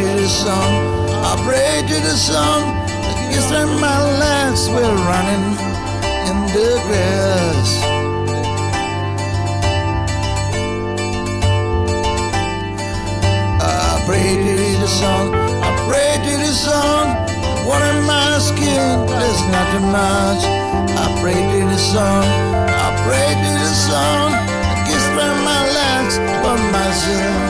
to the sun. I pray to the sun. I guess that my legs were running in the grass. I pray to the sun. I pray to the sun. What in my skin? There's nothing much. I pray to the sun. I pray to the sun. I guess that my legs will myself.